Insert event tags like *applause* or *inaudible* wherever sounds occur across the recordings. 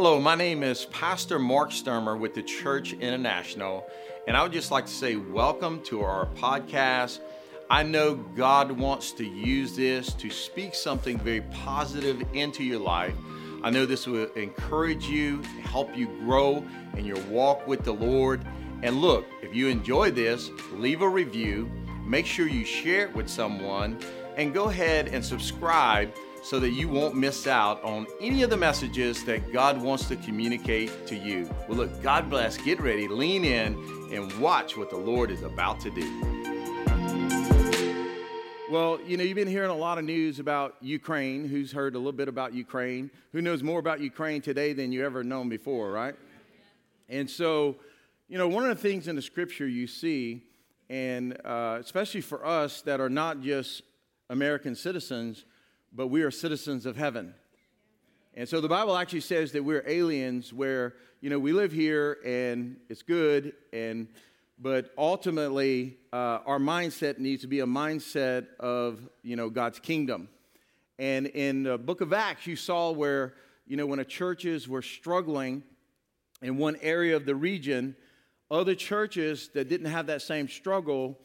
Hello, my name is Pastor Mark Stermer with the Church International, and I would just like to say welcome to our podcast. I know God wants to use this to speak something very positive into your life. I know this will encourage you, help you grow in your walk with the Lord. And look, if you enjoy this, leave a review, make sure you share it with someone, and go ahead and subscribe so that you won't miss out on any of the messages that God wants to communicate to you. Well, look, God bless. Get ready, lean in, and watch what the Lord is about to do. Well, you know, you've been hearing a lot of news about Ukraine. Who's heard a little bit about Ukraine? Who knows more about Ukraine today than you ever known before, right? And so, you know, one of the things in the scripture you see, and uh, especially for us that are not just American citizens, but we are citizens of heaven. And so the Bible actually says that we're aliens where, you know, we live here and it's good and but ultimately uh, our mindset needs to be a mindset of, you know, God's kingdom. And in the book of Acts, you saw where, you know, when the churches were struggling in one area of the region, other churches that didn't have that same struggle,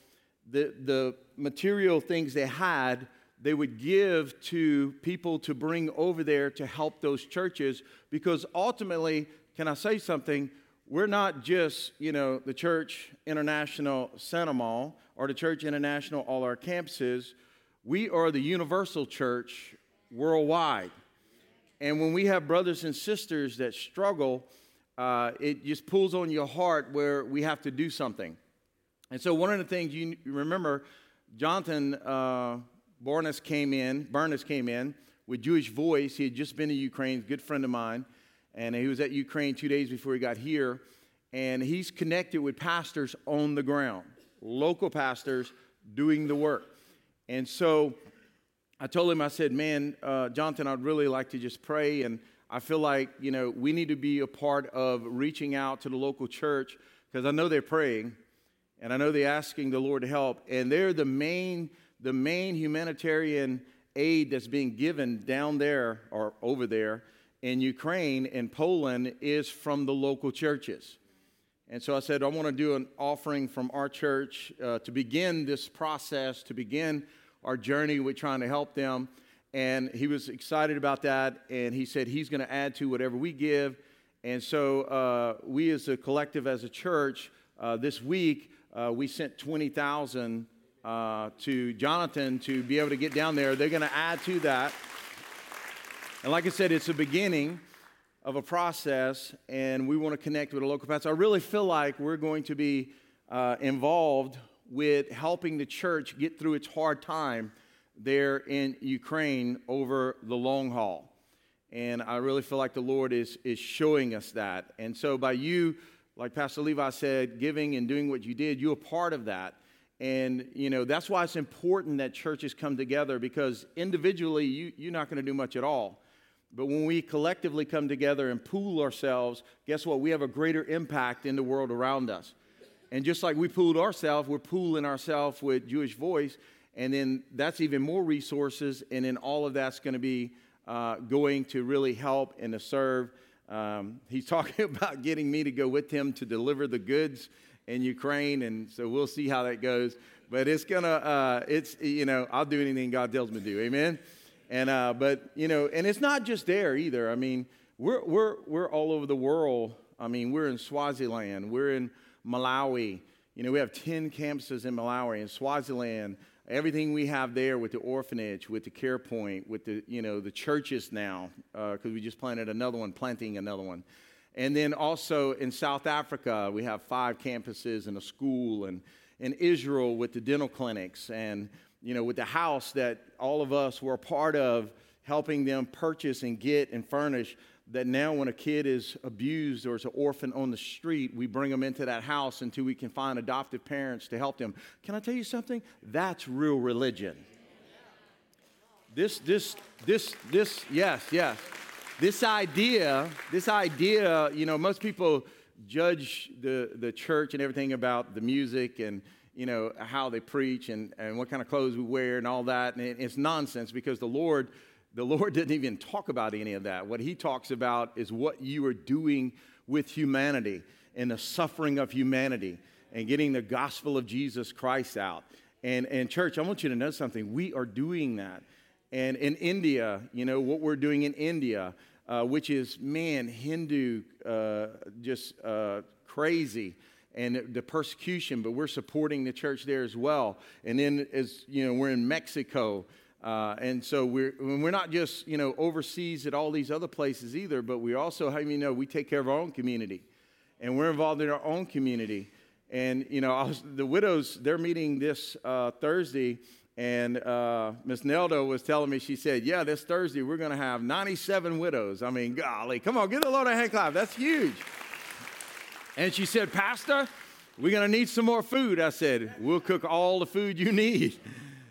the, the material things they had they would give to people to bring over there to help those churches because ultimately, can I say something? We're not just, you know, the Church International St. Amant or the Church International all our campuses. We are the universal church worldwide. And when we have brothers and sisters that struggle, uh, it just pulls on your heart where we have to do something. And so, one of the things you remember, Jonathan. Uh, Bernis came in, Bernis came in with Jewish Voice. He had just been to Ukraine, good friend of mine, and he was at Ukraine two days before he got here. And he's connected with pastors on the ground, local pastors doing the work. And so I told him, I said, man, uh, Jonathan, I'd really like to just pray. And I feel like, you know, we need to be a part of reaching out to the local church because I know they're praying and I know they're asking the Lord to help. And they're the main the main humanitarian aid that's being given down there or over there in Ukraine and Poland is from the local churches. And so I said, I want to do an offering from our church uh, to begin this process, to begin our journey with trying to help them. And he was excited about that. And he said he's going to add to whatever we give. And so uh, we, as a collective, as a church, uh, this week, uh, we sent 20,000 uh, to Jonathan to be able to get down there. They're going to add to that. And like I said, it's a beginning of a process, and we want to connect with a local pastor. I really feel like we're going to be uh, involved with helping the church get through its hard time there in Ukraine over the long haul. And I really feel like the Lord is, is showing us that. And so, by you, like Pastor Levi said, giving and doing what you did, you're a part of that. And, you know, that's why it's important that churches come together because individually you, you're not going to do much at all. But when we collectively come together and pool ourselves, guess what? We have a greater impact in the world around us. And just like we pooled ourselves, we're pooling ourselves with Jewish Voice. And then that's even more resources. And then all of that's going to be uh, going to really help and to serve. Um, he's *laughs* talking about getting me to go with him to deliver the goods in Ukraine, and so we'll see how that goes. But it's gonna, uh, it's you know, I'll do anything God tells me to do. Amen. And uh, but you know, and it's not just there either. I mean, we're we're we're all over the world. I mean, we're in Swaziland, we're in Malawi. You know, we have ten campuses in Malawi and Swaziland. Everything we have there with the orphanage, with the care point, with the you know the churches now, because uh, we just planted another one, planting another one. And then also in South Africa, we have five campuses and a school, and in Israel with the dental clinics, and you know, with the house that all of us were a part of helping them purchase and get and furnish. That now, when a kid is abused or is an orphan on the street, we bring them into that house until we can find adoptive parents to help them. Can I tell you something? That's real religion. This, this, this, this, yes, yes this idea, this idea, you know, most people judge the, the church and everything about the music and, you know, how they preach and, and what kind of clothes we wear and all that. And it's nonsense because the Lord The Lord *laughs* didn't even talk about any of that. What He talks about is what you are doing with humanity and the suffering of humanity and getting the gospel of Jesus Christ out. And, and church, I want you to know something. We are doing that. And in India, you know, what we're doing in India, uh, which is, man, Hindu, uh, just uh, crazy and the persecution, but we're supporting the church there as well. And then, as you know, we're in Mexico. Uh, and so we're, we're not just, you know, overseas at all these other places either, but we also, how you know, we take care of our own community. And we're involved in our own community. And, you know, was, the widows, they're meeting this uh, Thursday. And uh, Miss Nelda was telling me, she said, Yeah, this Thursday we're going to have 97 widows. I mean, golly, come on, get a load of hand clap. That's huge. And she said, Pastor, we're going to need some more food. I said, We'll cook all the food you need.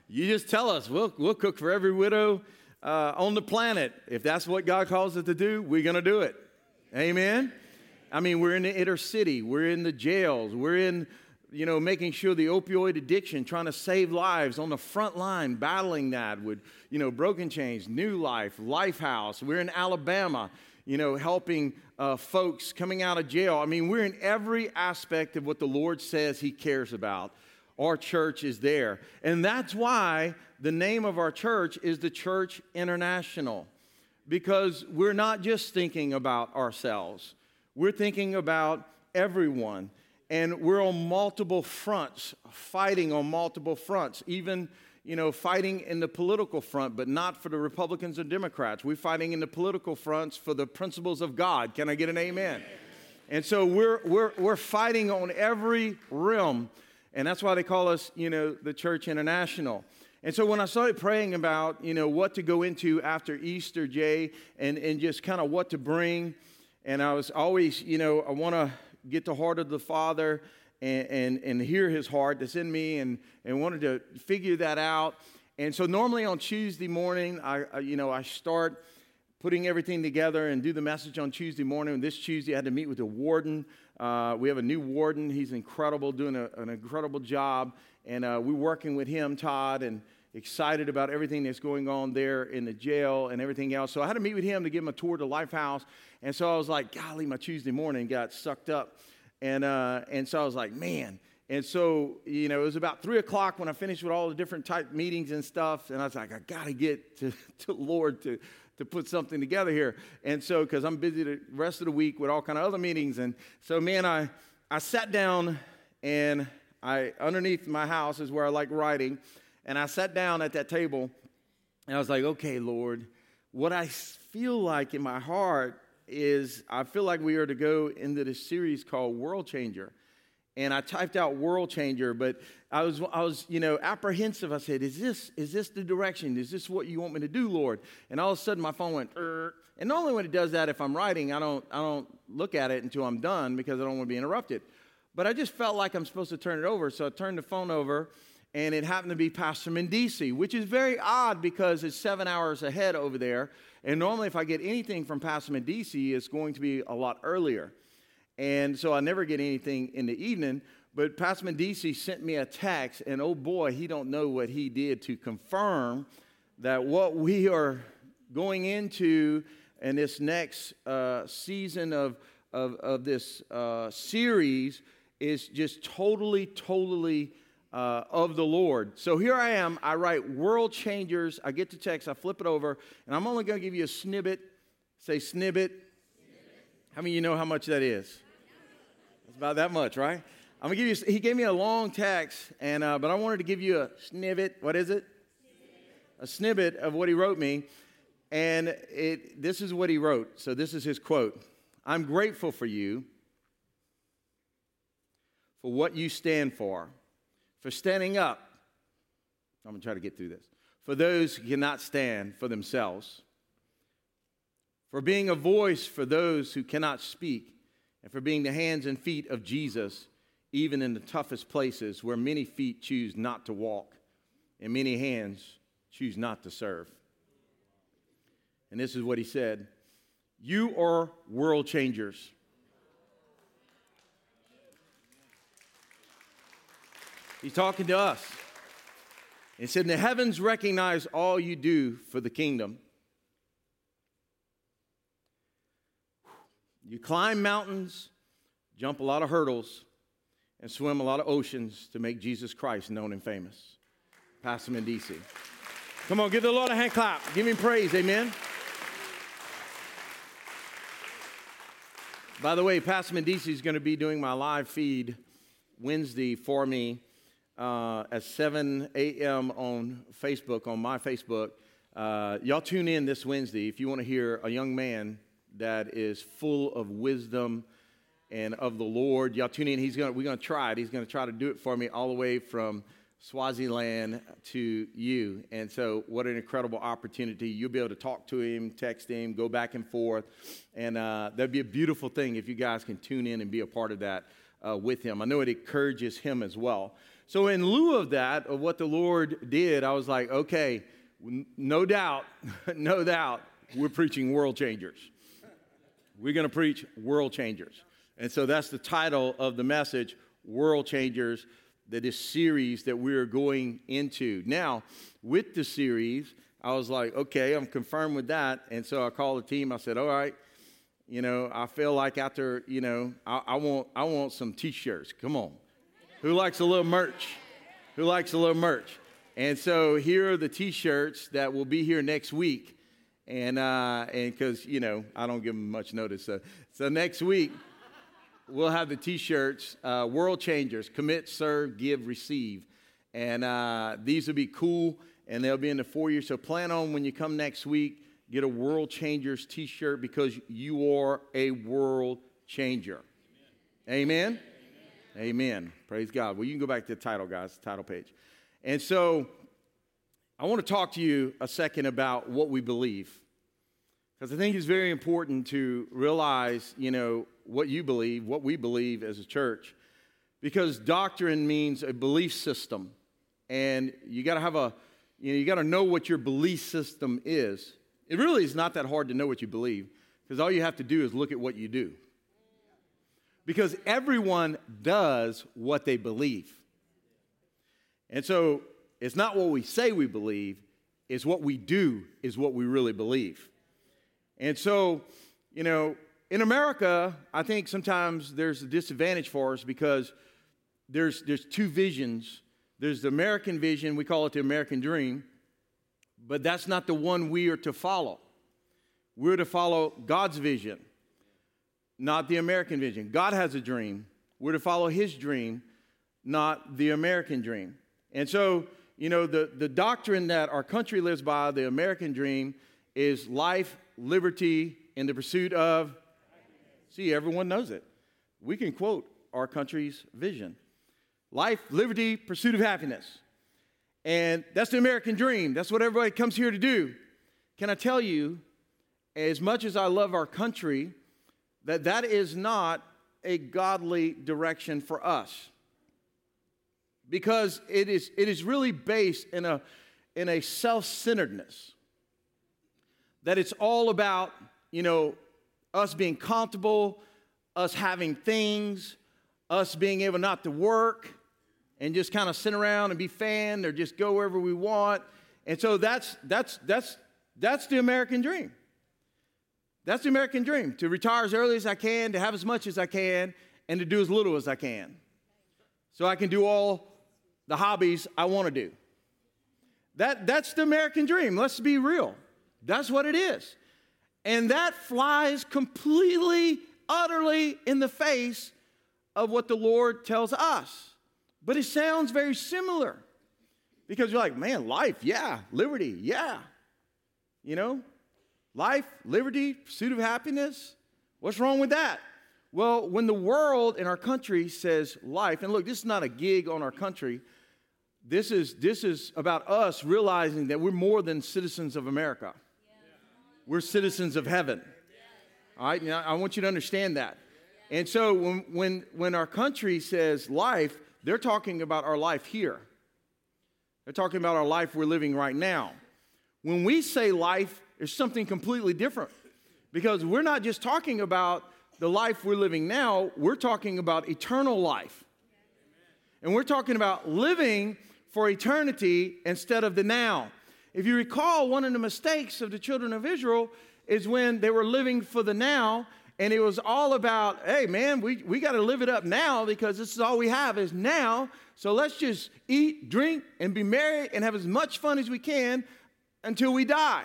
You just tell us. We'll, we'll cook for every widow uh, on the planet. If that's what God calls us to do, we're going to do it. Amen? I mean, we're in the inner city, we're in the jails, we're in, you know, making sure the opioid addiction, trying to save lives on the front line, battling that with, you know, Broken Chains, New Life, Lifehouse. We're in Alabama you know, helping uh, folks coming out of jail. I mean, we're in every aspect of what the Lord says He cares about. Our church is there. And that's why the name of our church is the Church International, because we're not just thinking about ourselves, we're thinking about everyone. And we're on multiple fronts, fighting on multiple fronts, even you know, fighting in the political front, but not for the Republicans or Democrats. We're fighting in the political fronts for the principles of God. Can I get an amen? And so we're, we're, we're fighting on every realm. And that's why they call us, you know, the Church International. And so when I started praying about, you know, what to go into after Easter, Jay, and, and just kind of what to bring, and I was always, you know, I want to get the heart of the Father and, and, and hear his heart that's in me and, and wanted to figure that out. And so normally on Tuesday morning, I, you know, I start putting everything together and do the message on Tuesday morning. And this Tuesday, I had to meet with the warden. Uh, we have a new warden. He's incredible, doing a, an incredible job. And uh, we're working with him, Todd, and excited about everything that's going on there in the jail and everything else. So I had to meet with him to give him a tour of the Lifehouse. And so I was like, golly, my Tuesday morning got sucked up and, uh, and so I was like, man. And so, you know, it was about three o'clock when I finished with all the different type meetings and stuff. And I was like, I got to get to *laughs* the Lord to, to put something together here. And so, because I'm busy the rest of the week with all kind of other meetings. And so, man, I, I sat down and I, underneath my house is where I like writing. And I sat down at that table and I was like, okay, Lord, what I feel like in my heart is I feel like we are to go into this series called World Changer. And I typed out World Changer, but I was, I was, you know, apprehensive. I said, "Is this, is this the direction? Is this what you want me to do, Lord?" And all of a sudden, my phone went. And normally, when it does that, if I'm writing, I don't, I don't look at it until I'm done because I don't want to be interrupted. But I just felt like I'm supposed to turn it over, so I turned the phone over, and it happened to be Pastor Mendici, which is very odd because it's seven hours ahead over there. And normally, if I get anything from Pastor Medici, it's going to be a lot earlier. And so I never get anything in the evening. But Pastor Medici sent me a text, and oh boy, he don't know what he did to confirm that what we are going into in this next uh, season of, of, of this uh, series is just totally, totally uh, of the Lord. So here I am. I write world changers. I get the text, I flip it over, and I'm only going to give you a snippet. Say snippet. How many of you know how much that is? It's about that much, right? I'm gonna give you. He gave me a long text, and uh, but I wanted to give you a snippet. What is it? A snippet of what he wrote me, and it. This is what he wrote. So this is his quote. I'm grateful for you for what you stand for for standing up. I'm going to try to get through this. For those who cannot stand for themselves, for being a voice for those who cannot speak, and for being the hands and feet of Jesus, even in the toughest places where many feet choose not to walk and many hands choose not to serve. And this is what he said You are world changers. He's talking to us. He said, The heavens recognize all you do for the kingdom. You climb mountains, jump a lot of hurdles, and swim a lot of oceans to make Jesus Christ known and famous. Pass him in DC. Come on, give the Lord a hand clap. Give him praise. Amen. By the way, Pastor Mendici is going to be doing my live feed Wednesday for me uh, at 7 a.m. on Facebook, on my Facebook. Uh, y'all tune in this Wednesday if you want to hear a young man that is full of wisdom and of the Lord. Y'all tune in. He's gonna, we're going to try it. He's going to try to do it for me all the way from Swaziland to you. And so, what an incredible opportunity. You'll be able to talk to him, text him, go back and forth. And uh, that'd be a beautiful thing if you guys can tune in and be a part of that uh, with him. I know it encourages him as well. So, in lieu of that, of what the Lord did, I was like, okay, no doubt, *laughs* no doubt, we're preaching world changers. We're going to preach world changers. And so that's the title of the message, World Changers that this series that we're going into. Now, with the series, I was like, okay, I'm confirmed with that. And so I called the team. I said, all right, you know, I feel like after, you know, I, I want I want some t-shirts. Come on. Who likes a little merch? Who likes a little merch? And so here are the t-shirts that will be here next week. And uh, and because you know I don't give them much notice, so so next week we'll have the T-shirts, uh, World Changers, commit, serve, give, receive, and uh, these will be cool, and they'll be in the foyer. So plan on when you come next week, get a World Changers T-shirt because you are a world changer. Amen. Amen. Amen. Praise God. Well, you can go back to the title, guys, the title page. And so I want to talk to you a second about what we believe. Because I think it's very important to realize, you know, what you believe, what we believe as a church. Because doctrine means a belief system. And you got to have a, you know, you got to know what your belief system is. It really is not that hard to know what you believe, because all you have to do is look at what you do. Because everyone does what they believe. And so it's not what we say we believe, it's what we do is what we really believe. And so, you know, in America, I think sometimes there's a disadvantage for us because there's, there's two visions. There's the American vision, we call it the American dream, but that's not the one we are to follow. We're to follow God's vision, not the American vision. God has a dream. We're to follow his dream, not the American dream. And so, you know, the, the doctrine that our country lives by, the American dream, is life liberty, and the pursuit of. See, everyone knows it. We can quote our country's vision life, liberty, pursuit of happiness. And that's the American dream. That's what everybody comes here to do. Can I tell you, as much as I love our country, that that is not a godly direction for us. Because it is, it is really based in a, in a self centeredness that it's all about, you know, us being comfortable, us having things, us being able not to work and just kind of sit around and be fanned or just go wherever we want. And so that's that's that's that's the American dream. That's the American dream to retire as early as I can, to have as much as I can, and to do as little as I can. So I can do all the hobbies I want to do. That, that's the American dream. Let's be real. That's what it is. And that flies completely, utterly in the face of what the Lord tells us. But it sounds very similar because you're like, man, life, yeah, liberty, yeah. You know, life, liberty, pursuit of happiness. What's wrong with that? Well, when the world in our country says life, and look, this is not a gig on our country. This is, this is about us realizing that we're more than citizens of America. We're citizens of heaven. All right, now I want you to understand that. And so when, when, when our country says life, they're talking about our life here. They're talking about our life we're living right now. When we say life, there's something completely different because we're not just talking about the life we're living now, we're talking about eternal life. And we're talking about living for eternity instead of the now. If you recall, one of the mistakes of the children of Israel is when they were living for the now And it was all about, hey, man, we, we got to live it up now because this is all we have is now. So let's just eat, drink, and be merry and have as much fun as we can until we die.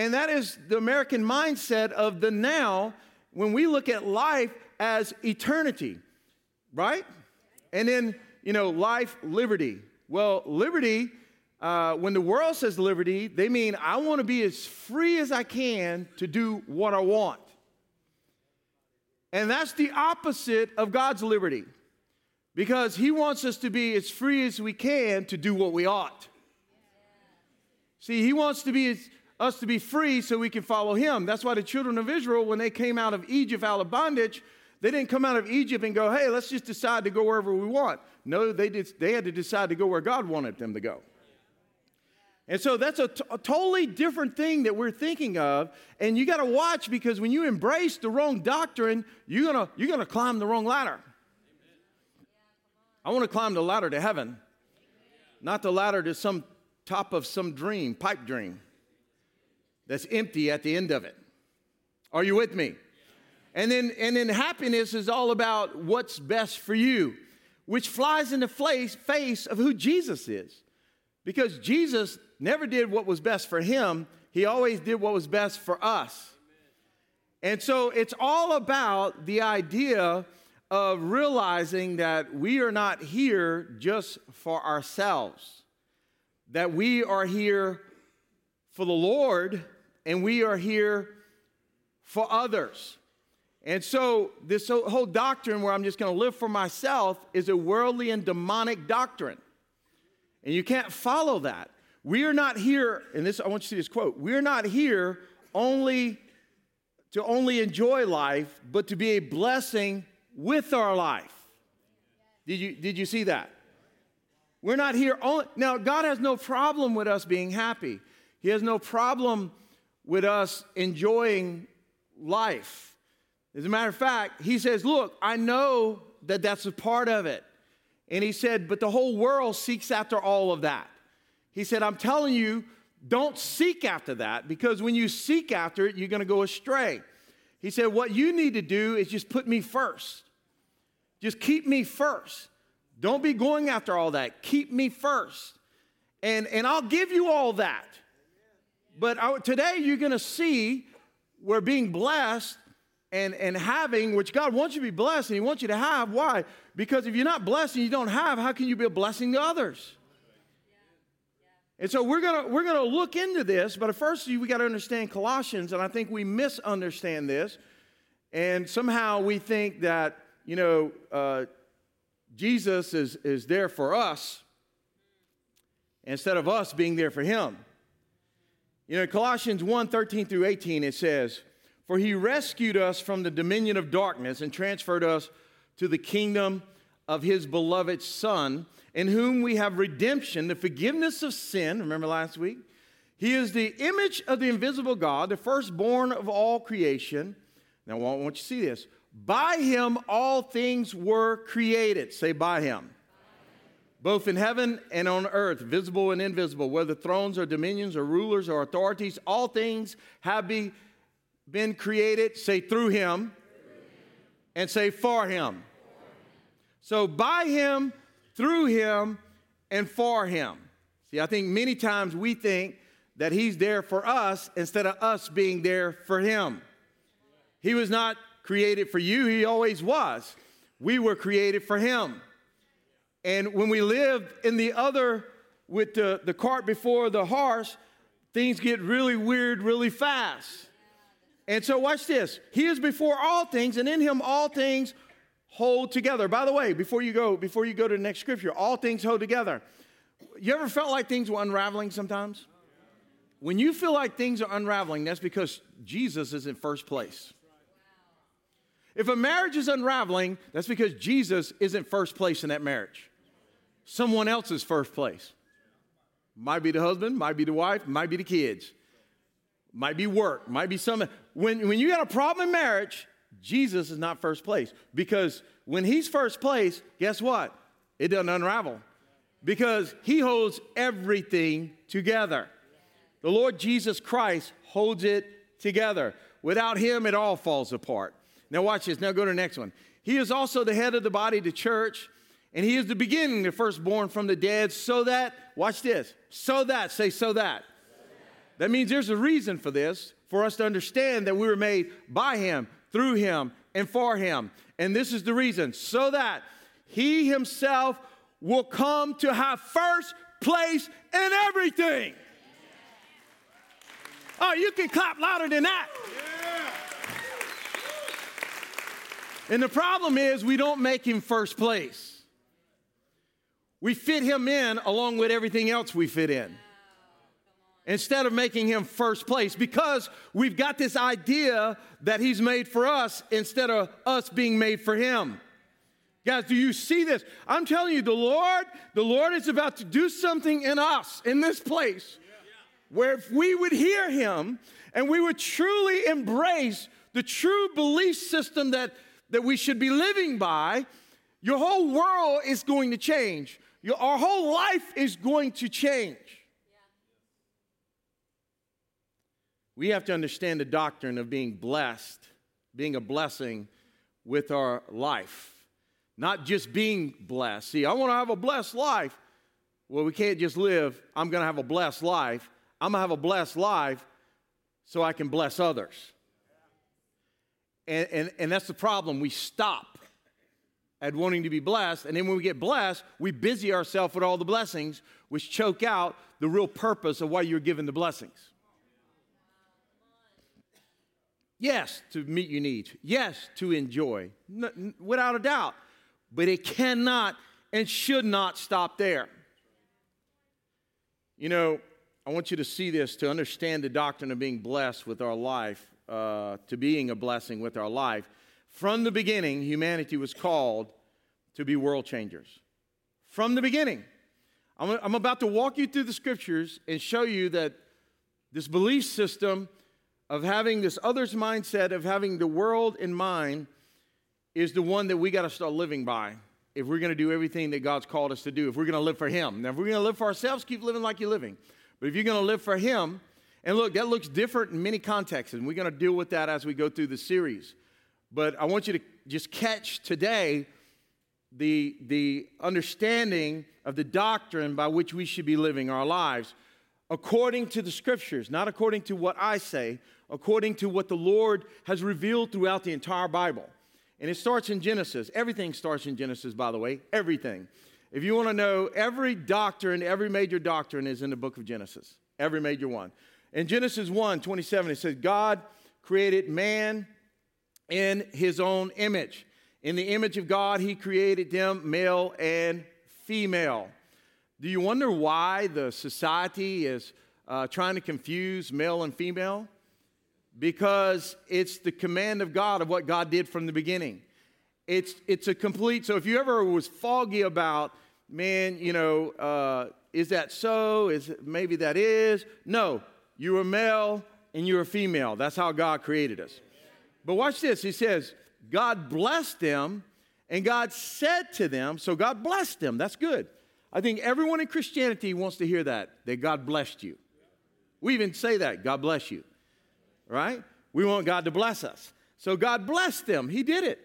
And that is the American mindset of the now when we look at life as eternity, right? And then, you know, life, liberty. Well, liberty, uh, when the world says liberty, they mean I want to be as free as I can to do what I want. And that's the opposite of God's liberty because He wants us to be as free as we can to do what we ought. See, He wants to be us to be free so we can follow Him. That's why the children of Israel, when they came out of Egypt, out of bondage, they didn't come out of Egypt and go, hey, let's just decide to go wherever we want. No, they, did, they had to decide to go where God wanted them to go. And so that's a, t- a totally different thing that we're thinking of. And you got to watch because when you embrace the wrong doctrine, you're going you're to climb the wrong ladder. I want to climb the ladder to heaven, not the ladder to some top of some dream, pipe dream that's empty at the end of it. Are you with me? And then, and then happiness is all about what's best for you, which flies in the face, face of who Jesus is. Because Jesus never did what was best for him, he always did what was best for us. And so it's all about the idea of realizing that we are not here just for ourselves, that we are here for the Lord and we are here for others. And so, this whole doctrine where I'm just going to live for myself is a worldly and demonic doctrine. And you can't follow that. We are not here, and this I want you to see this quote. We're not here only to only enjoy life, but to be a blessing with our life. Did you, did you see that? We're not here only. Now, God has no problem with us being happy. He has no problem with us enjoying life. As a matter of fact, He says, Look, I know that that's a part of it. And He said, But the whole world seeks after all of that. He said, I'm telling you, don't seek after that because when you seek after it, you're going to go astray. He said, What you need to do is just put me first. Just keep me first. Don't be going after all that. Keep me first. And, and I'll give you all that. But today you're going to see we're being blessed and, and having, which God wants you to be blessed and He wants you to have. Why? Because if you're not blessed and you don't have, how can you be a blessing to others? And so we're gonna we're gonna look into this, but first we got to understand Colossians, and I think we misunderstand this, and somehow we think that you know uh, Jesus is is there for us instead of us being there for Him. You know, Colossians 1, 13 through 18, it says, For he rescued us from the dominion of darkness and transferred us to the kingdom of his beloved Son in whom we have redemption, the forgiveness of sin. Remember last week? He is the image of the invisible God, the firstborn of all creation. Now, I want you to see this. By him, all things were created. Say, by him. Both in heaven and on earth, visible and invisible, whether thrones or dominions or rulers or authorities, all things have be, been created. Say, through him. And say, for him. So, by him, through him and for him. See, I think many times we think that he's there for us instead of us being there for him. He was not created for you, he always was. We were created for him. And when we live in the other, with the, the cart before the horse, things get really weird really fast. And so, watch this. He is before all things, and in him all things hold together. By the way, before you go, before you go to the next scripture, all things hold together. You ever felt like things were unraveling sometimes? When you feel like things are unraveling, that's because Jesus is in first place. If a marriage is unraveling, that's because Jesus isn't first place in that marriage. Someone else's first place. Might be the husband, might be the wife, might be the kids, might be work, might be some. When, when you got a problem in marriage, Jesus is not first place because when he's first place, guess what? It doesn't unravel because he holds everything together. The Lord Jesus Christ holds it together. Without him, it all falls apart. Now, watch this. Now, go to the next one. He is also the head of the body, the church, and he is the beginning, the firstborn from the dead, so that, watch this, so that, say, so that. That means there's a reason for this, for us to understand that we were made by him, through him, and for him. And this is the reason, so that he himself will come to have first place in everything. Oh, you can clap louder than that. And the problem is, we don't make him first place. We fit him in along with everything else we fit in. Instead of making him first place, because we've got this idea that he's made for us instead of us being made for him. Guys, do you see this? I'm telling you, the Lord, the Lord is about to do something in us, in this place, where if we would hear him and we would truly embrace the true belief system that, that we should be living by, your whole world is going to change. Your, our whole life is going to change. We have to understand the doctrine of being blessed, being a blessing with our life not just being blessed. See, I want to have a blessed life. Well, we can't just live, I'm going to have a blessed life. I'm going to have a blessed life so I can bless others. And, and, and that's the problem. We stop at wanting to be blessed. And then when we get blessed, we busy ourselves with all the blessings, which choke out the real purpose of why you're given the blessings. Yes, to meet your needs. Yes, to enjoy. Without a doubt. But it cannot and should not stop there. You know, I want you to see this to understand the doctrine of being blessed with our life, uh, to being a blessing with our life. From the beginning, humanity was called to be world changers. From the beginning. I'm, about to walk you through the scriptures and show you that this belief system of having this other's mindset, of having the world in mind, is the one that we got to start living by if we're going to do everything that God's called us to do, if we're going to live for Him. Now, if we're going to live for ourselves, keep living like you're living. But if you're going to live for Him, and look, that looks different in many contexts, and we're going to deal with that as we go through the series. But I want you to just catch today the, the understanding of the doctrine by which we should be living our lives according to the scriptures, not according to what I say, according to what the Lord has revealed throughout the entire Bible. And it starts in Genesis. Everything starts in Genesis, by the way. Everything. If you want to know, every doctrine, every major doctrine is in the book of Genesis. Every major one. In Genesis 1 27, it says, God created man in his own image. In the image of God, he created them male and female. Do you wonder why the society is uh, trying to confuse male and female? because it's the command of God of what God did from the beginning. It's, it's a complete, so if you ever was foggy about, man, you know, uh, is that so? Is maybe that is? No, you're a male and you're a female. That's how God created us. But watch this. He says, God blessed them and God said to them, so God blessed them. That's good. I think everyone in Christianity wants to hear that, that God blessed you. We even say that, God bless you right? We want God to bless us. So God blessed them. He did it.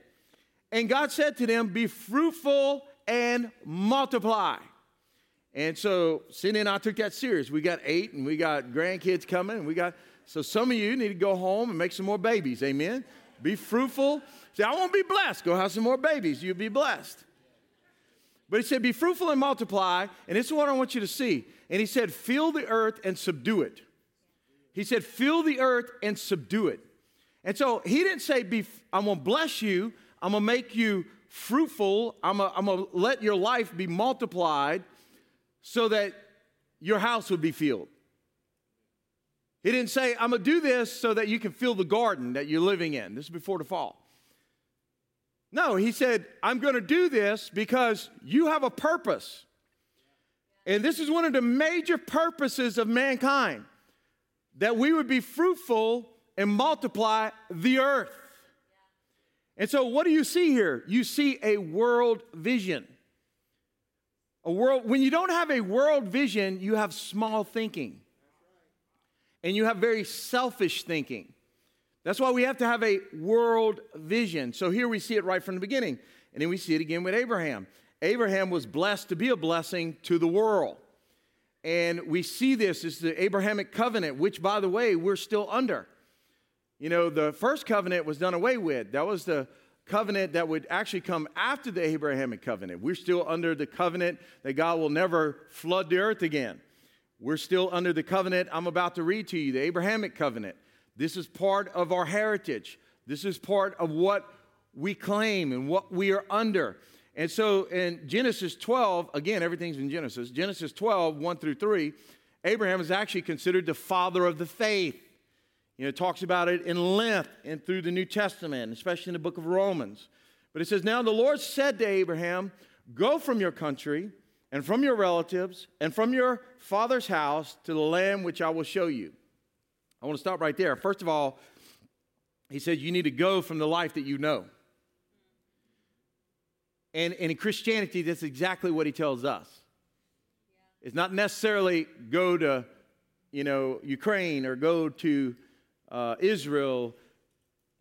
And God said to them, Be fruitful and multiply. And so Cindy and I took that serious. We got eight and we got grandkids coming. And we got, so some of you need to go home and make some more babies. Amen. Be fruitful. Say, I want to be blessed. Go have some more babies. You'll be blessed. But he said, Be fruitful and multiply. And this is what I want you to see. And he said, Fill the earth and subdue it. He said, fill the earth and subdue it. And so he didn't say, Be, I'm going to bless you, I'm going to make you fruitful, I'm going to let your life be multiplied so that your house would be filled. He didn't say, I'm going to do this so that you can fill the garden that you're living in. This is before the fall. No, he said, I'm going to do this because you have a purpose. And this is one of the major purposes of mankind that we would be fruitful and multiply the earth. And so, what do you see here? You see a world vision. A world, when you don't have a world vision, you have small thinking. And you have very selfish thinking. That's why we have to have a world vision. So here we see it right from the beginning. And then we see it again with Abraham. Abraham was blessed to be a blessing to the world. And we see this as the Abrahamic covenant, which, by the way, we're still under. You know, the first covenant was done away with. That was the covenant that would actually come after the Abrahamic covenant. We're still under the covenant that God will never flood the earth again. We're still under the covenant I'm about to read to you, the Abrahamic covenant. This is part of our heritage. This is part of what we claim and what we are under. And so in Genesis 12, again, everything's in Genesis, Genesis 12, 1 through 3, Abraham is actually considered the father of the faith. You know, it talks about it in length and through the New Testament, especially in the book of Romans. But it says, Now the Lord said to Abraham, Go from your country and from your relatives and from your father's house to the land which I will show you. I want to stop right there. First of all, he said, You need to go from the life that you know. And, and in Christianity, that's exactly what he tells us. Yeah. It's not necessarily go to, you know, Ukraine or go to uh, Israel,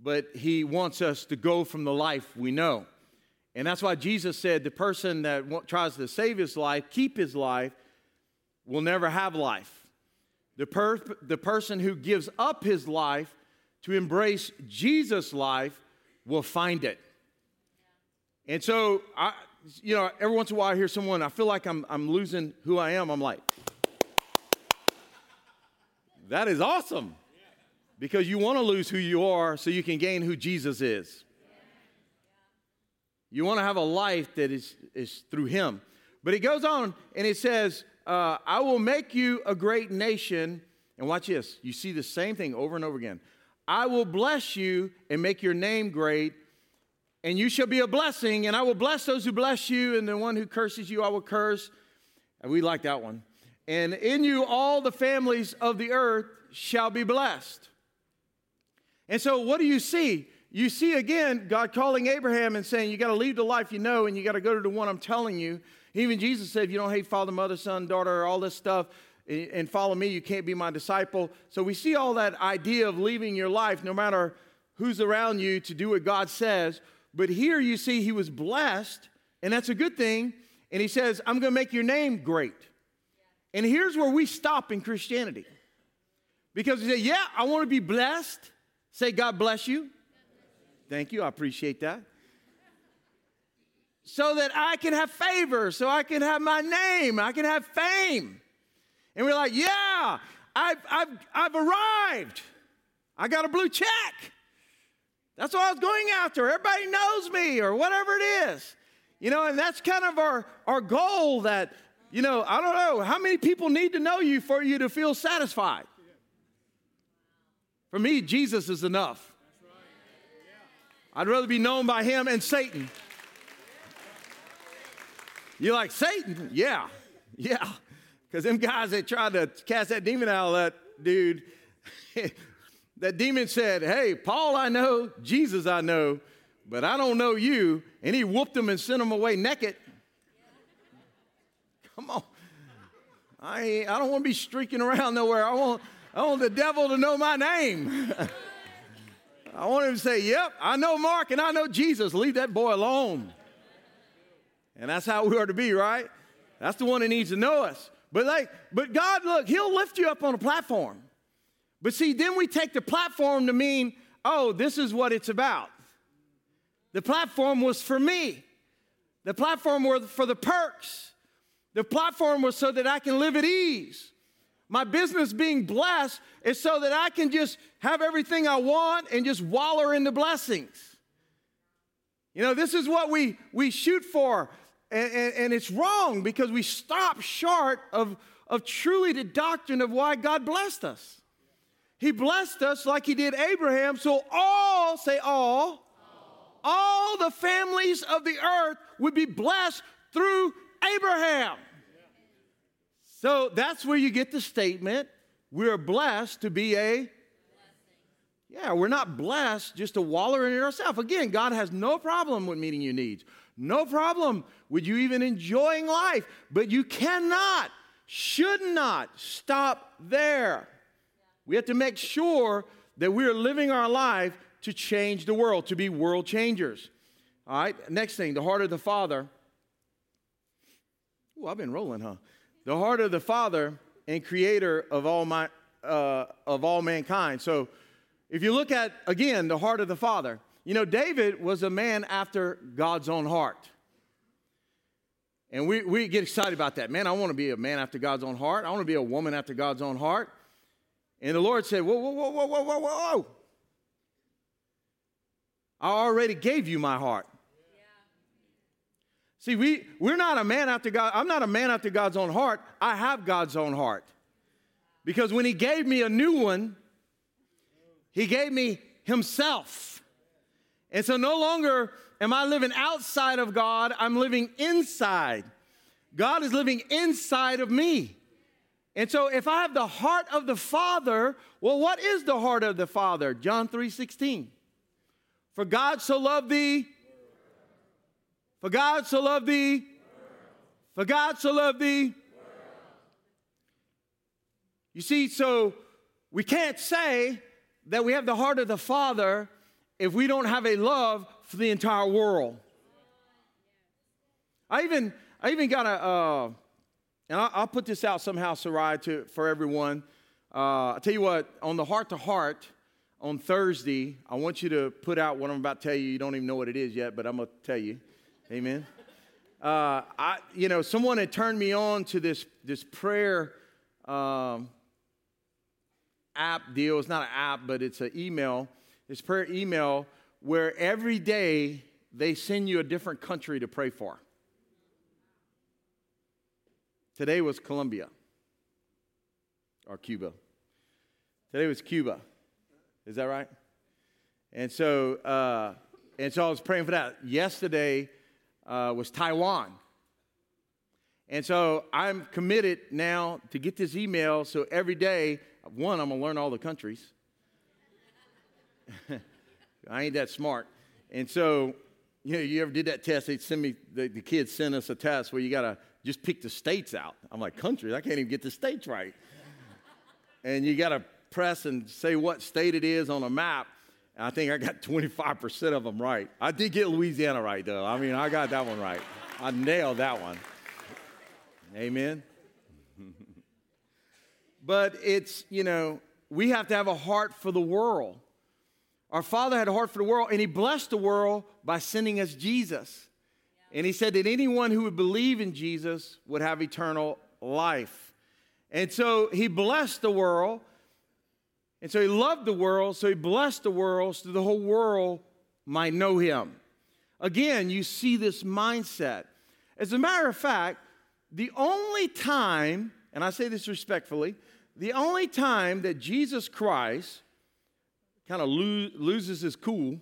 but he wants us to go from the life we know. And that's why Jesus said the person that tries to save his life, keep his life, will never have life. The, per- the person who gives up his life to embrace Jesus' life will find it. And so, I, you know, every once in a while I hear someone, I feel like I'm, I'm losing who I am. I'm like, that is awesome. Because you want to lose who you are so you can gain who Jesus is. You want to have a life that is, is through Him. But He goes on and it says, uh, I will make you a great nation. And watch this. You see the same thing over and over again. I will bless you and make your name great and you shall be a blessing, and I will bless those who bless you, and the one who curses you, I will curse. And we like that one. And in you, all the families of the earth shall be blessed. And so, what do you see? You see again God calling Abraham and saying, You got to leave the life you know, and you got to go to the one I'm telling you. Even Jesus said, If you don't hate father, mother, son, daughter, all this stuff, eh, and follow me, you can't be my disciple. So, we see all that idea of leaving your life, no matter who's around you, to do what God says. But here you see he was blessed, and that's a good thing. And he says, I'm going to make your name great. And here's where we stop in Christianity. Because we say, Yeah, I want to be blessed. Say, God bless you. Thank you. I appreciate that. So that I can have favor, so I can have my name, I can have fame. And we're like, Yeah, I've, I've, I've arrived. I got a blue check. That's what I was going after. Everybody knows me or whatever it is. You know, and that's kind of our, our goal that, you know, I don't know, how many people need to know you for you to feel satisfied? For me, Jesus is enough. I'd rather be known by him and Satan. You're like, Satan? Yeah, yeah. Because them guys that tried to cast that demon out of that dude, *laughs* that demon said, Hey, Paul I know, Jesus I know, but I don't know you. And he whooped him and sent him away naked. *laughs* Come on. I, I don't want to be streaking around nowhere. I want, I want the devil to know my name. *laughs* I want him to say, Yep, I know Mark and I know Jesus. Leave that boy alone. And that's how we are to be, right? That's the one that needs to know us. But like, but God, look, He'll lift you up on a platform. But see, then we take the platform to mean, oh, this is what it's about. The platform was for me. The platform was for the perks. The platform was so that I can live at ease. My business being blessed is so that I can just have everything I want and just wallow in the blessings. You know, this is what we, we shoot for, and, and, and it's wrong because we stop short of, of truly the doctrine of why God blessed us. He blessed us like he did Abraham. So all, say all, all, all the families of the earth would be blessed through Abraham. So that's where you get the statement we're blessed to be a yeah, we're not blessed just to wallow in it ourselves. Again, God has no problem with meeting your needs, no problem with you even enjoying life, but you cannot, should not stop there. We have to make sure that we are living our life to change the world, to be world changers. All right, next thing, the heart of the Father. Oh, I've been rolling, huh? The heart of the Father and creator of all, my, uh, of all mankind. So if you look at, again, the heart of the Father, you know, David was a man after God's own heart. And we, we get excited about that. Man, I want to be a man after God's own heart. I want to be a woman after God's own heart. And the Lord said, Whoa, whoa, whoa, whoa, whoa, whoa, whoa. I already gave you my heart. See, we, we're not a man after God. I'm not a man after God's own heart. I have God's own heart. Because when He gave me a new one, He gave me Himself. And so no longer am I living outside of God, I'm living inside. God is living inside of me. And so if I have the heart of the Father, well, what is the heart of the Father? John 3 16. For God so loved thee. For God so loved thee. For God so loved thee. You see, so we can't say that we have the heart of the Father if we don't have a love for the entire world. I even, I even got a, uh, and I'll, I'll, put this out somehow, Sarai, to, for everyone. Uh, I'll tell you what, on the heart to heart, on Thursday, I want you to put out what I'm about to tell you. You don't even know what it is yet, but I'm going to tell you. Amen. Uh, I, you know, someone had turned me on to this, this prayer um, app deal. It's not an app, but it's an email. This prayer email where every day they send you a different country to pray for. Today was Colombia or Cuba. Today was Cuba. Is that right? And so, uh, and so I was praying for that. Yesterday uh, was Taiwan. And so I'm committed now to get this email so every day, one, I'm to learn all the countries. *laughs* I ain't that smart. And so, you know, you ever did that test? They'd send me, the, the kids sent us a test where you got to just pick the states out. I'm like, countries? I can't even get the states right. and you got to press and say what state it is on a map. I think I got *laughs* 25% of them right. I did get Louisiana right, though. I mean, I got that one right. I nailed that one. Amen. *laughs* but it's, you know, we have to have a heart for the world. Our Father had a heart for the world, and He blessed the world by sending us Jesus. And He said that anyone who would believe in Jesus would have eternal life. And so He blessed the world, and so He loved the world, so He blessed the world so the whole world might know Him. Again, you see this mindset. As a matter of fact, the only time, and I say this respectfully, the only time that Jesus Christ kind of lo- loses his cool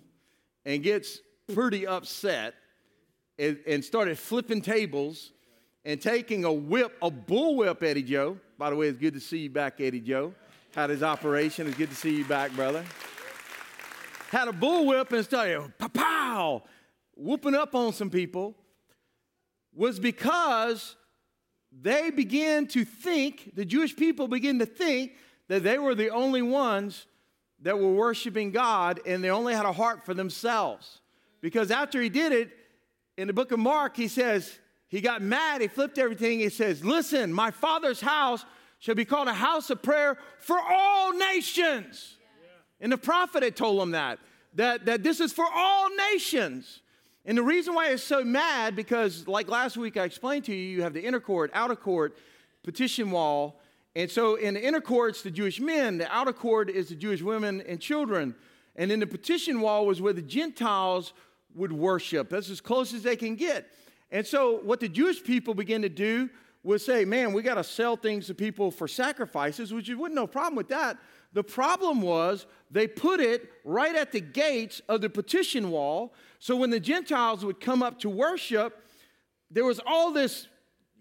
and gets pretty upset and, and, started flipping tables and taking a whip, a bull whip, Eddie Joe. By the way, it's good to see you back, Eddie Joe. Had his operation. It's good to see you back, brother. Had a bullwhip and started pow, pow, whooping up on some people was because they began to think, the Jewish people began to think that they were the only ones that were worshiping God and they only had a heart for themselves. Because after he did it, in the book of Mark, he says, he got mad, he flipped everything. He says, Listen, my father's house shall be called a house of prayer for all nations. And the prophet had told him that, that, that this is for all nations. And the reason why it's so mad, because like last week I explained to you, you have the inner court, outer court, petition wall, and so in the inner court's the Jewish men, the outer court is the Jewish women and children. And in the petition wall was where the Gentiles would worship. That's as close as they can get. And so what the Jewish people began to do was say, man, we got to sell things to people for sacrifices, which you wouldn't no problem with that. The problem was they put it right at the gates of the petition wall. So when the Gentiles would come up to worship, there was all this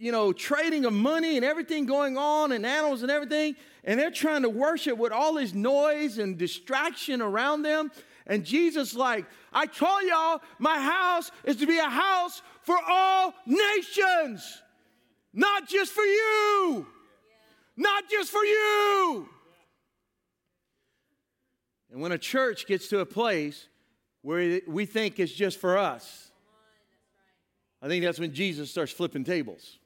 you know, trading of money and everything going on and animals and everything. And they're trying to worship with all this noise and distraction around them. And Jesus, like, I told y'all, my house is to be a house for all nations, not just for you. Not just for you. And when a church gets to a place where we think it's just for us, I think that's when Jesus starts flipping tables.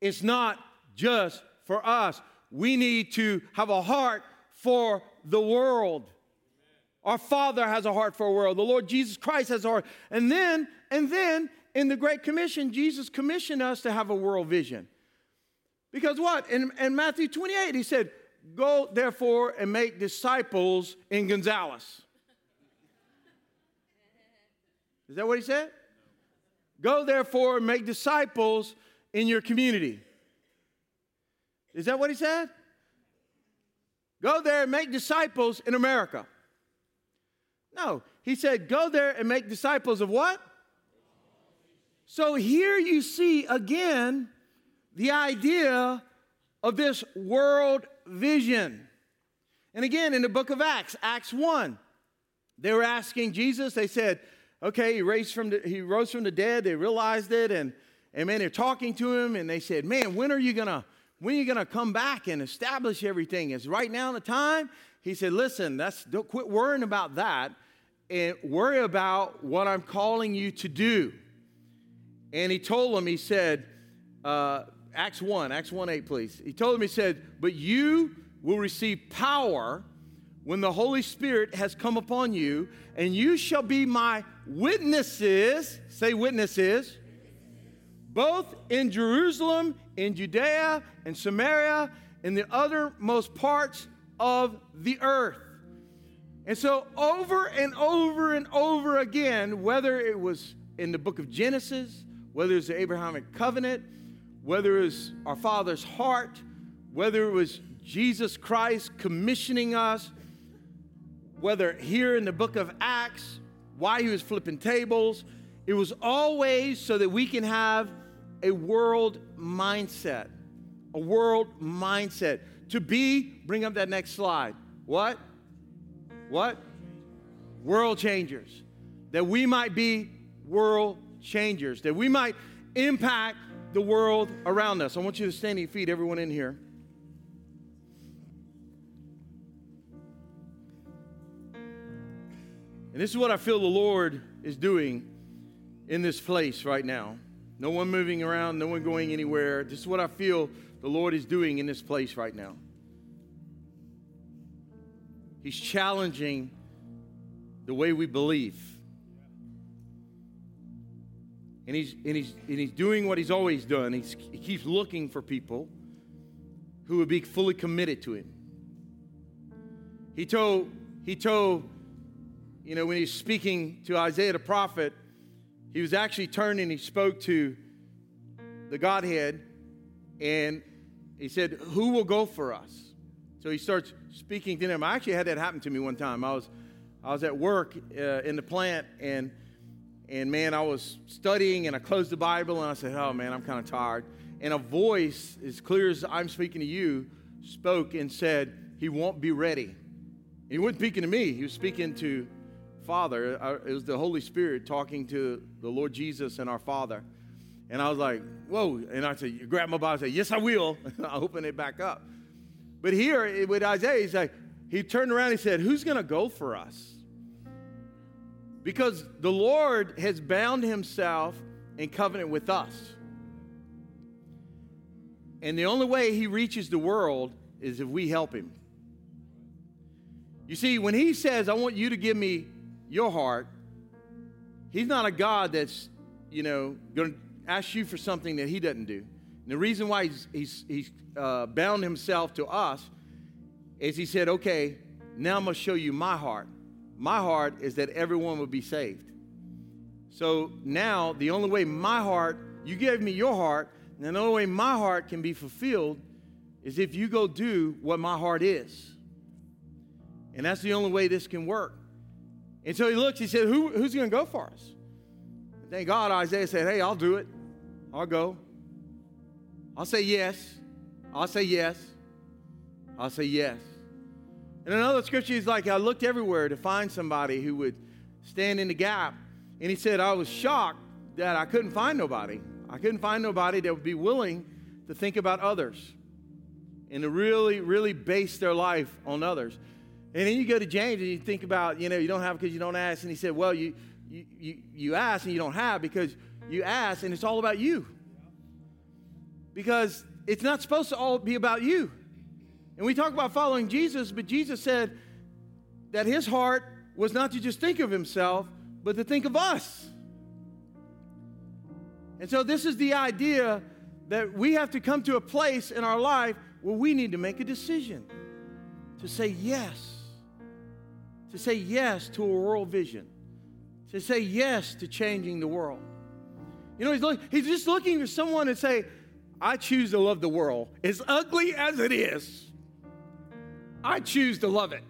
It's not just for us. We need to have a heart for the world. Our Father has a heart for a world. The Lord Jesus Christ has a heart. And then, and then in the Great Commission, Jesus commissioned us to have a world vision. Because what? In, in Matthew 28, he said, Go therefore and make disciples in Gonzales. Is that what he said? Go therefore and make disciples in your community. Is that what he said? Go there and make disciples in America. No, he said, go there and make disciples of what? So here you see again the idea of this world vision. And again, in the book of Acts, Acts 1, they were asking Jesus, they said, okay, he, raised from the, he rose from the dead. They realized it. And, and man, they're talking to him and they said, man, when are you going to, when are you going to come back and establish everything? Is right now the time? He said, listen, that's, don't quit worrying about that and worry about what I'm calling you to do. And he told them, he said, uh, Acts 1, Acts 1 8, please. He told them, he said, But you will receive power when the Holy Spirit has come upon you, and you shall be my witnesses, say witnesses, both in Jerusalem, in Judea, and Samaria, in the othermost parts of the earth. And so, over and over and over again, whether it was in the book of Genesis, whether it's the Abrahamic covenant, whether it was our Father's heart, whether it was Jesus Christ commissioning us, whether here in the book of Acts, why he was flipping tables, it was always so that we can have a world mindset. A world mindset. To be, bring up that next slide. What? What? World changers. That we might be world changers. That we might impact the world around us. I want you to stand on your feet, everyone in here. And this is what I feel the Lord is doing in this place right now. No one moving around, no one going anywhere. This is what I feel the Lord is doing in this place right now. He's challenging the way we believe. And he's, and he's, and he's doing what he's always done. He's, he keeps looking for people who would be fully committed to him. He told, he told, you know, when he's speaking to Isaiah the prophet, he was actually turning, he spoke to the Godhead, and he said, Who will go for us? So he starts speaking to them. I actually had that happen to me one time. I was, I was at work uh, in the plant, and and man, I was studying and I closed the Bible and I said, Oh man, I'm kind of tired. And a voice, as clear as I'm speaking to you, spoke and said, He won't be ready. And he wasn't speaking to me, he was speaking to Father. It was the Holy Spirit talking to the Lord Jesus and our Father. And I was like, Whoa. And I said, You grab my Bible and said, Yes, I will. *laughs* I open it back up. But here with Isaiah, he's like, he turned around and he said, Who's going to go for us? Because the Lord has bound himself in covenant with us. And the only way he reaches the world is if we help him. You see, when he says, I want you to give me your heart, he's not a God that's, you know, going to ask you for something that he doesn't do. And the reason why he's, he's, he's uh, bound himself to us is he said, okay, now I'm going to show you my heart my heart is that everyone would be saved. So now, the only way my heart, you gave me your heart, and the only way my heart can be fulfilled is if you go do what my heart is. And that's the only way this can work. And so he looks, he said, Who, Who's going to go for us? Thank God, Isaiah said, Hey, I'll do it. I'll go. I'll say yes. I'll say yes. I'll say yes. And another scripture is like, I looked everywhere to find somebody who would stand in the gap. And he said, I was shocked that I couldn't find nobody. I couldn't find nobody that would be willing to think about others and to really, really base their life on others. And then you go to James and you think about, you know, you don't have because you don't ask. And he said, well, you, you, you, you ask and you don't have because you ask and it's all about you. Because it's not supposed to all be about you. And we talk about following Jesus, but Jesus said that his heart was not to just think of himself, but to think of us. And so, this is the idea that we have to come to a place in our life where we need to make a decision to say yes, to say yes to a world vision, to say yes to changing the world. You know, he's, look, he's just looking for someone to say, I choose to love the world. As ugly as it is, I choose to love it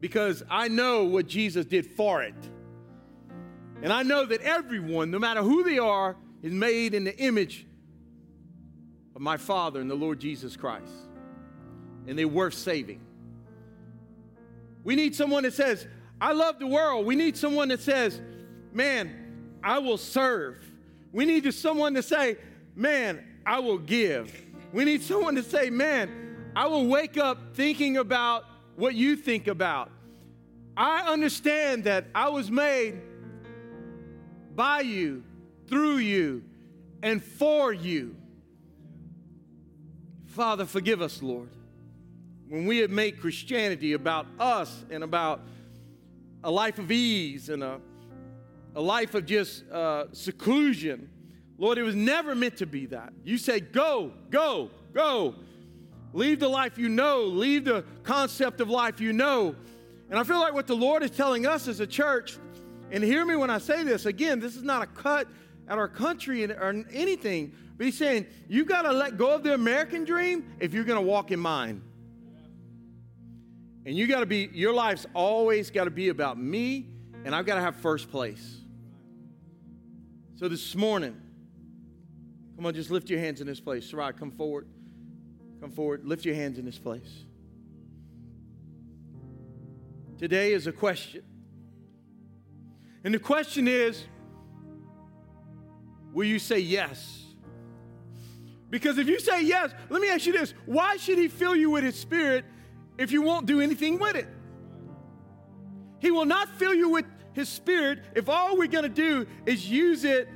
because I know what Jesus did for it. And I know that everyone, no matter who they are, is made in the image of my Father and the Lord Jesus Christ. And they're worth saving. We need someone that says, I love the world. We need someone that says, man, I will serve. We need someone to say, man, I will give. We need someone to say, man, I will wake up thinking about what you think about. I understand that I was made by you, through you, and for you. Father, forgive us, Lord, when we have made Christianity about us and about a life of ease and a, a life of just uh, seclusion. Lord, it was never meant to be that. You said, go, go, go. Leave the life you know, leave the concept of life you know. And I feel like what the Lord is telling us as a church, and hear me when I say this again, this is not a cut at our country or anything, but he's saying, you've got to let go of the American dream if you're going to walk in mine. And you got to be, your life's always got to be about me, and I've got to have first place. So this morning, come on, just lift your hands in this place. Sarai, come forward. Come forward. Lift your hands in this place. Today is a question. And the question is, will you say yes? Because if you say yes, let me ask you this why should he fill you with his spirit if you won't do anything with it? He will not fill you with his spirit if all we're going to do is use it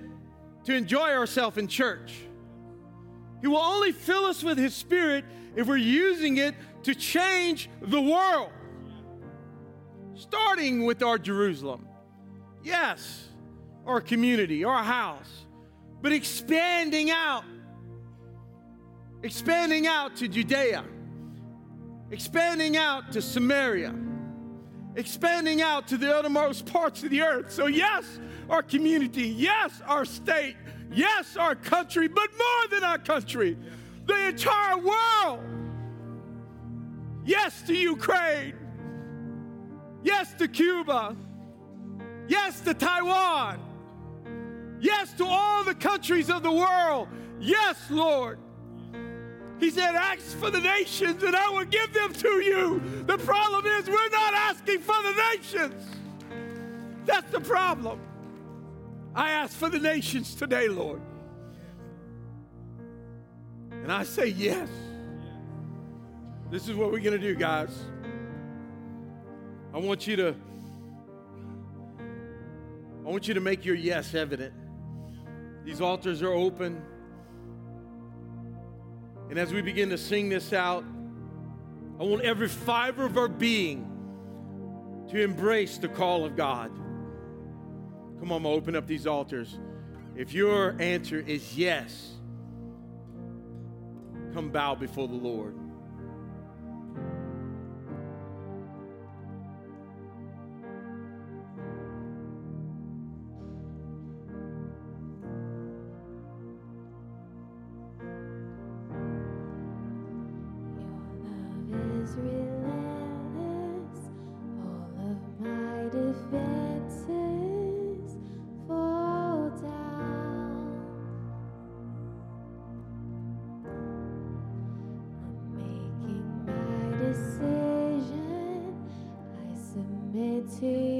to enjoy ourselves in church. He will only fill us with his spirit if we're using it to change the world. Starting with our Jerusalem. Yes, our community, our house, but expanding out expanding out to Judea, expanding out to Samaria, expanding out to the uttermost parts of the earth. So, yes, our community, yes, our state, yes, our country, but more than our country, the entire world. Yes to Ukraine. Yes to Cuba. Yes to Taiwan. Yes to all the countries of the world. Yes, Lord. He said, Ask for the nations and I will give them to you. The problem is, we're not asking for the nations. That's the problem. I ask for the nations today, Lord. And I say, Yes. This is what we're going to do, guys. I want you to I want you to make your yes evident. These altars are open. And as we begin to sing this out, I want every fiber of our being to embrace the call of God. Come on, open up these altars. If your answer is yes, come bow before the Lord. empty.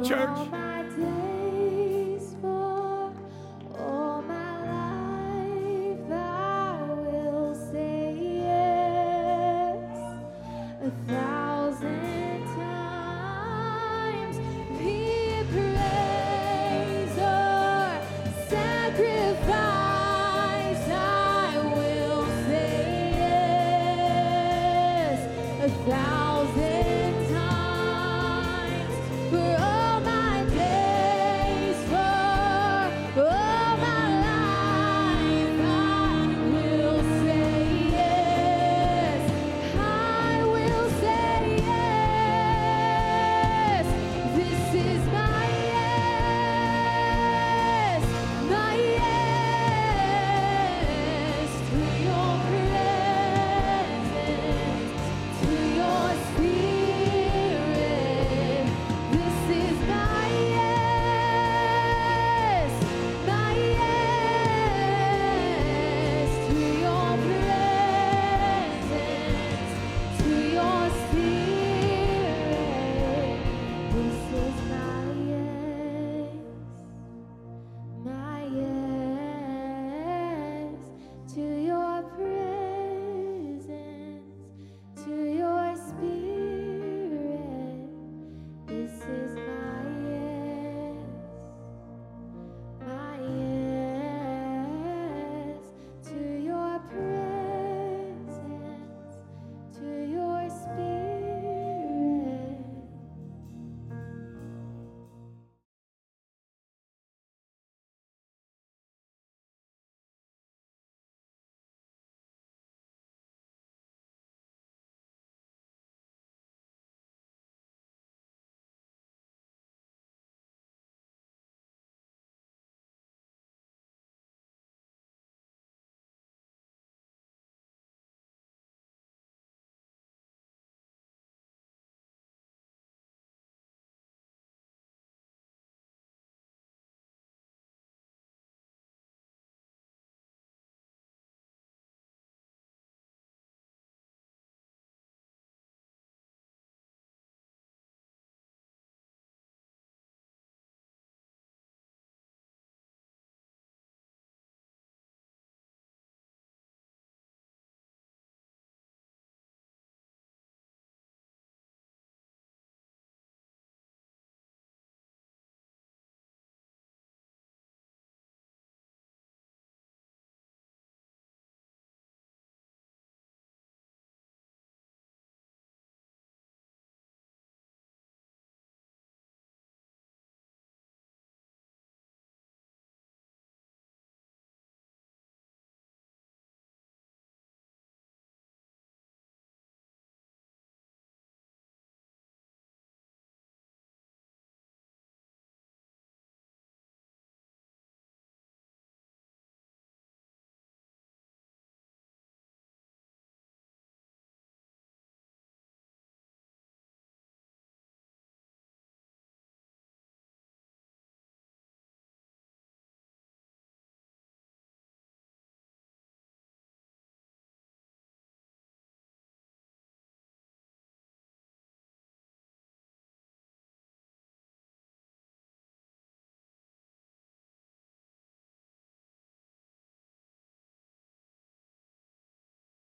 Church.